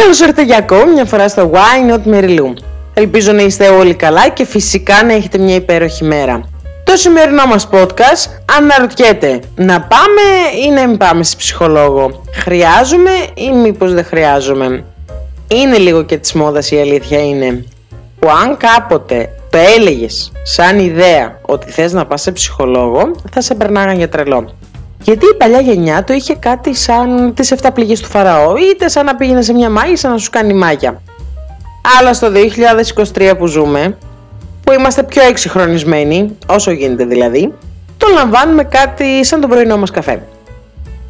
Καλώς ήρθατε για ακόμη μια φορά στο Why Not Mary Lou. Ελπίζω να είστε όλοι καλά και φυσικά να έχετε μια υπέροχη μέρα. Το σημερινό μας podcast αναρωτιέται να πάμε ή να μην πάμε σε ψυχολόγο; Χρειάζομαι ή μήπως δεν χρειάζομαι; Είναι λίγο και της μόδας η αλήθεια είναι που αν κάποτε το έλεγες σαν ιδέα ότι θες να πας σε ψυχολόγο θα σε περνάγαν για τρελό. Γιατί η παλιά γενιά το είχε κάτι σαν τις 7 πληγές του Φαραώ, είτε σαν να πήγαινε σε μια μάγισσα να σου κάνει μάγια. Αλλά στο 2023 που ζούμε, που είμαστε πιο εξυγχρονισμένοι, όσο γίνεται δηλαδή, το λαμβάνουμε κάτι σαν τον πρωινό μας καφέ.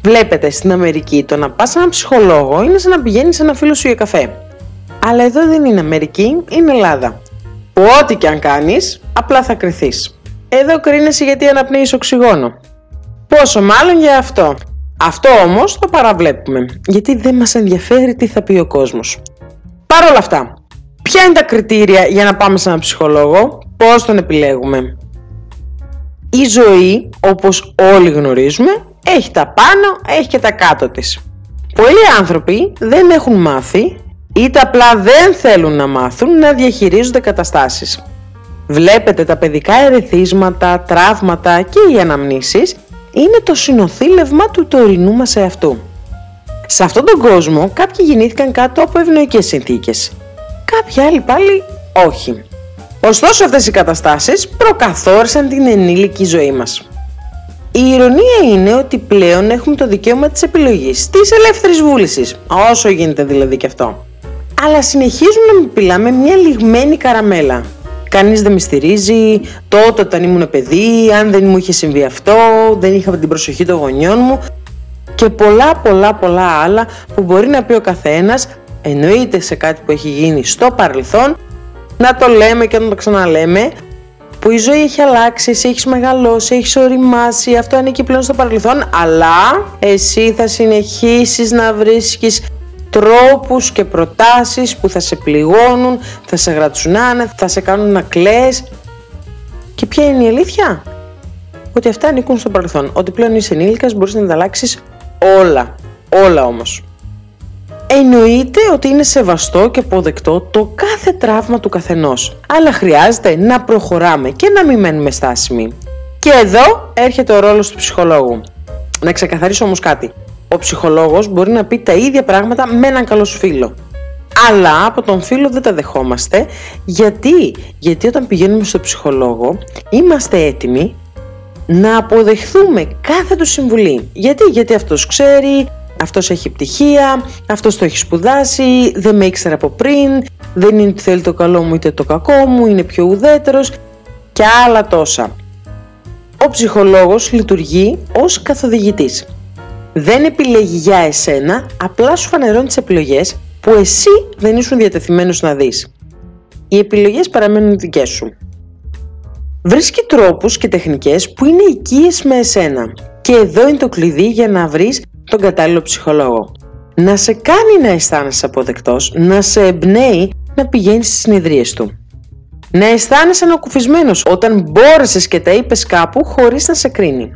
Βλέπετε στην Αμερική το να πας σε έναν ψυχολόγο είναι σαν να πηγαίνεις σε ένα φίλο σου για καφέ. Αλλά εδώ δεν είναι Αμερική, είναι Ελλάδα. Που ό,τι και αν κάνεις, απλά θα κρυθείς. Εδώ κρίνεσαι γιατί αναπνέεις οξυγόνο. Πόσο μάλλον για αυτό. Αυτό όμως το παραβλέπουμε, γιατί δεν μας ενδιαφέρει τι θα πει ο κόσμος. Παρ' όλα αυτά, ποια είναι τα κριτήρια για να πάμε σε έναν ψυχολόγο, πώς τον επιλέγουμε. Η ζωή, όπως όλοι γνωρίζουμε, έχει τα πάνω, έχει και τα κάτω της. Πολλοί άνθρωποι δεν έχουν μάθει, είτε απλά δεν θέλουν να μάθουν να διαχειρίζονται καταστάσεις. Βλέπετε τα παιδικά ερεθίσματα, τραύματα και οι αναμνήσεις είναι το συνοθήλευμα του τωρινού μας εαυτού. Σε αυτόν τον κόσμο κάποιοι γεννήθηκαν κάτω από ευνοϊκές συνθήκες. Κάποιοι άλλοι πάλι όχι. Ωστόσο αυτές οι καταστάσεις προκαθόρισαν την ενήλικη ζωή μας. Η ηρωνία είναι ότι πλέον έχουμε το δικαίωμα της επιλογής, της ελεύθερης βούλησης, όσο γίνεται δηλαδή και αυτό. Αλλά συνεχίζουμε να μιλάμε μια λιγμένη καραμέλα, Κανείς δεν με στηρίζει, τότε όταν ήμουν παιδί, αν δεν μου είχε συμβεί αυτό, δεν είχα την προσοχή των γονιών μου και πολλά πολλά πολλά άλλα που μπορεί να πει ο καθένας εννοείται σε κάτι που έχει γίνει στο παρελθόν να το λέμε και να το ξαναλέμε που η ζωή έχει αλλάξει, εσύ έχεις μεγαλώσει, έχεις οριμάσει, αυτό ανήκει πλέον στο παρελθόν αλλά εσύ θα συνεχίσεις να βρίσκεις τρόπους και προτάσεις που θα σε πληγώνουν, θα σε γρατσουνάνε, θα σε κάνουν να κλαις. Και ποια είναι η αλήθεια; Ότι αυτά ανήκουν στο παρελθόν. Ότι πλέον είσαι ενήλικας μπορείς να τα όλα. Όλα όμως. Εννοείται ότι είναι σεβαστό και αποδεκτό το κάθε τραύμα του καθενός. Αλλά χρειάζεται να προχωράμε και να μην μένουμε στάσιμοι. Και εδώ έρχεται ο ρόλος του ψυχολόγου. Να ξεκαθαρίσω όμως κάτι ο ψυχολόγος μπορεί να πει τα ίδια πράγματα με έναν καλός σου φίλο. Αλλά από τον φίλο δεν τα δεχόμαστε. Γιατί, γιατί όταν πηγαίνουμε στο ψυχολόγο είμαστε έτοιμοι να αποδεχθούμε κάθε του συμβουλή. Γιατί, γιατί αυτός ξέρει, αυτός έχει πτυχία, αυτός το έχει σπουδάσει, δεν με ήξερε από πριν, δεν είναι ότι θέλει το καλό μου είτε το κακό μου, είναι πιο ουδέτερος και άλλα τόσα. Ο ψυχολόγος λειτουργεί ως καθοδηγητής δεν επιλέγει για εσένα, απλά σου φανερώνει τις επιλογές που εσύ δεν ήσουν διατεθειμένος να δεις. Οι επιλογές παραμένουν δικές σου. Βρίσκει τρόπους και τεχνικές που είναι οικίες με εσένα. Και εδώ είναι το κλειδί για να βρεις τον κατάλληλο ψυχολόγο. Να σε κάνει να αισθάνεσαι αποδεκτός, να σε εμπνέει να πηγαίνεις στις συνεδρίες του. Να αισθάνεσαι ανακουφισμένος όταν μπόρεσες και τα είπες κάπου χωρίς να σε κρίνει.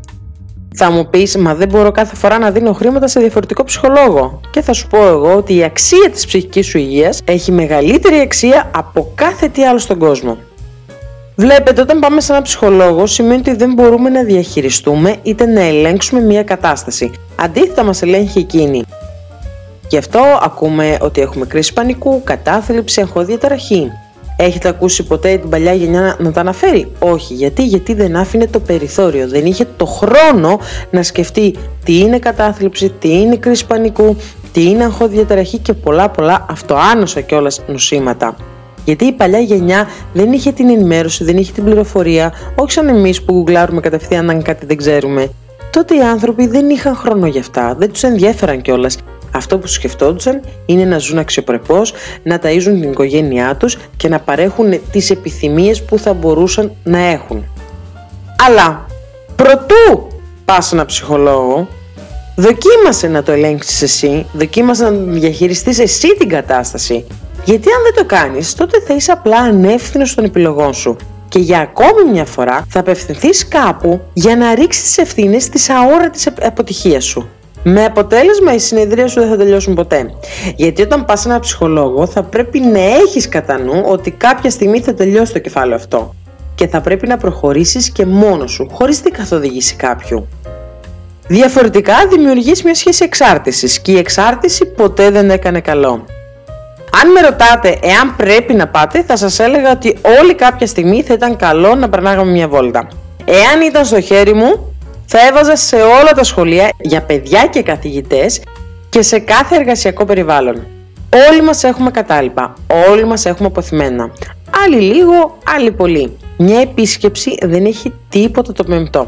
Θα μου πεις, μα δεν μπορώ κάθε φορά να δίνω χρήματα σε διαφορετικό ψυχολόγο. Και θα σου πω εγώ ότι η αξία της ψυχικής σου υγείας έχει μεγαλύτερη αξία από κάθε τι άλλο στον κόσμο. Βλέπετε, όταν πάμε σε ένα ψυχολόγο σημαίνει ότι δεν μπορούμε να διαχειριστούμε είτε να ελέγξουμε μια κατάσταση. Αντίθετα μας ελέγχει εκείνη. Γι' αυτό ακούμε ότι έχουμε κρίση πανικού, κατάθλιψη, εγχώδια ταραχή. Έχετε ακούσει ποτέ την παλιά γενιά να, τα αναφέρει; Όχι. Γιατί; Γιατί δεν άφηνε το περιθώριο. Δεν είχε το χρόνο να σκεφτεί τι είναι κατάθλιψη, τι είναι κρίση πανικού, τι είναι αγχώδιαταραχή και πολλά πολλά αυτοάνωσα κιόλας νοσήματα. Γιατί η παλιά γενιά δεν είχε την ενημέρωση, δεν είχε την πληροφορία, όχι σαν εμείς που γουγκλάρουμε κατευθείαν αν κάτι δεν ξέρουμε. Τότε οι άνθρωποι δεν είχαν χρόνο γι' αυτά, δεν τους ενδιαφέραν κιόλας αυτό που σκεφτόντουσαν είναι να ζουν αξιοπρεπώς, να ταΐζουν την οικογένειά τους και να παρέχουν τις επιθυμίες που θα μπορούσαν να έχουν. Αλλά προτού πας σε ένα ψυχολόγο, δοκίμασε να το ελέγξεις εσύ, δοκίμασε να διαχειριστείς εσύ την κατάσταση. Γιατί αν δεν το κάνεις, τότε θα είσαι απλά ανεύθυνος των επιλογών σου και για ακόμη μια φορά θα απευθυνθείς κάπου για να ρίξεις τις ευθύνες της αόρατης αποτυχίας σου. Με αποτέλεσμα οι συνεδρίες σου δεν θα τελειώσουν ποτέ. Γιατί όταν πας σε ένα ψυχολόγο θα πρέπει να έχεις κατά νου ότι κάποια στιγμή θα τελειώσει το κεφάλαιο αυτό. Και θα πρέπει να προχωρήσεις και μόνος σου, χωρίς την καθοδήγηση κάποιου. Διαφορετικά δημιουργείς μια σχέση εξάρτησης και η εξάρτηση ποτέ δεν έκανε καλό. Αν με ρωτάτε εάν πρέπει να πάτε, θα σας έλεγα ότι όλη κάποια στιγμή θα ήταν καλό να περνάγαμε μια βόλτα. Εάν ήταν στο χέρι μου, θα έβαζα σε όλα τα σχολεία για παιδιά και καθηγητές και σε κάθε εργασιακό περιβάλλον. Όλοι μας έχουμε κατάλοιπα, όλοι μας έχουμε αποθυμένα. Άλλοι λίγο, άλλοι πολύ. Μια επίσκεψη δεν έχει τίποτα το μεμπτό.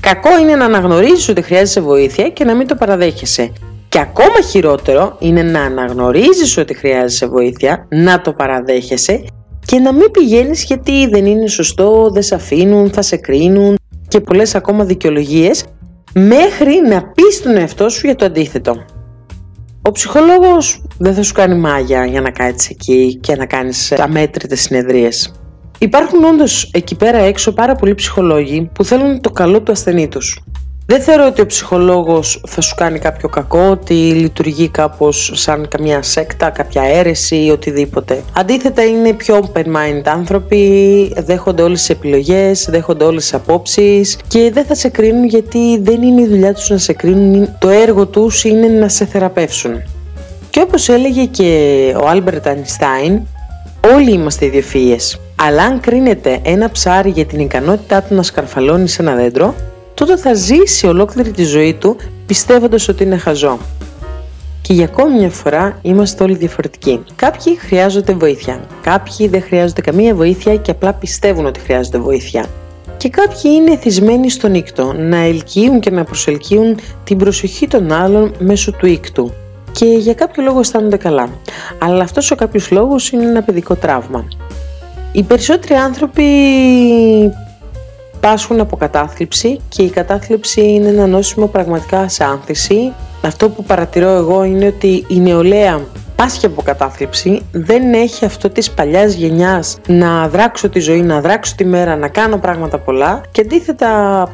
Κακό είναι να αναγνωρίζεις ότι χρειάζεσαι βοήθεια και να μην το παραδέχεσαι. Και ακόμα χειρότερο είναι να αναγνωρίζεις ότι χρειάζεσαι βοήθεια, να το παραδέχεσαι και να μην πηγαίνεις γιατί δεν είναι σωστό, δεν σε αφήνουν, θα σε κρίνουν και πολλές ακόμα δικαιολογίες μέχρι να πεις τον εαυτό σου για το αντίθετο. Ο ψυχολόγος δεν θα σου κάνει μάγια για να κάτσεις εκεί και να κάνεις αμέτρητες συνεδρίες. Υπάρχουν όντως εκεί πέρα έξω πάρα πολλοί ψυχολόγοι που θέλουν το καλό του ασθενή τους. Δεν θεωρώ ότι ο ψυχολόγος θα σου κάνει κάποιο κακό, ότι λειτουργεί κάπως σαν καμιά σέκτα, κάποια αίρεση ή οτιδήποτε. Αντίθετα είναι πιο open mind άνθρωποι, δέχονται όλες τις επιλογές, δέχονται όλες τις απόψεις και δεν θα σε κρίνουν γιατί δεν είναι η δουλειά τους να σε κρίνουν, το έργο τους είναι να σε θεραπεύσουν. Και όπως έλεγε και ο Άλμπερτ Αϊνστάιν, όλοι είμαστε ιδιοφυΐες. Αλλά αν κρίνετε ένα ψάρι για την ικανότητά του να σκαρφαλώνει σε ένα δέντρο, τότε θα ζήσει ολόκληρη τη ζωή του πιστεύοντας ότι είναι χαζό. Και για ακόμη μια φορά είμαστε όλοι διαφορετικοί. Κάποιοι χρειάζονται βοήθεια, κάποιοι δεν χρειάζονται καμία βοήθεια και απλά πιστεύουν ότι χρειάζονται βοήθεια. Και κάποιοι είναι εθισμένοι στον οίκτο, να ελκύουν και να προσελκύουν την προσοχή των άλλων μέσω του ήκτου. Και για κάποιο λόγο αισθάνονται καλά. Αλλά αυτός ο κάποιος λόγος είναι ένα παιδικό τραύμα. Οι περισσότεροι άνθρωποι πάσχουν από κατάθλιψη και η κατάθλιψη είναι ένα νόσημο πραγματικά σε άνθηση. Αυτό που παρατηρώ εγώ είναι ότι η νεολαία πάσχει από κατάθλιψη, δεν έχει αυτό της παλιάς γενιάς να δράξω τη ζωή, να δράξω τη μέρα, να κάνω πράγματα πολλά. Και αντίθετα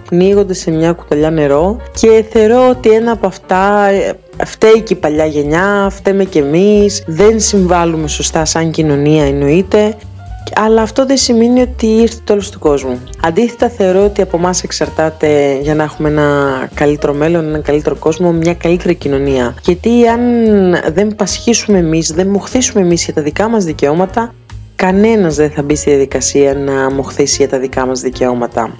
πνίγονται σε μια κουταλιά νερό και θεωρώ ότι ένα από αυτά ε, φταίει και η παλιά γενιά, φταίμε και εμείς, δεν συμβάλλουμε σωστά σαν κοινωνία εννοείται αλλά αυτό δεν σημαίνει ότι ήρθε το τέλος του κόσμου. Αντίθετα θεωρώ ότι από εμάς εξαρτάται για να έχουμε ένα καλύτερο μέλλον, ένα καλύτερο κόσμο, μια καλύτερη κοινωνία. Γιατί αν δεν πασχίσουμε εμείς, δεν μοχθήσουμε εμείς για τα δικά μας δικαιώματα, κανένας δεν θα μπει στη διαδικασία να μοχθήσει για τα δικά μας δικαιώματα.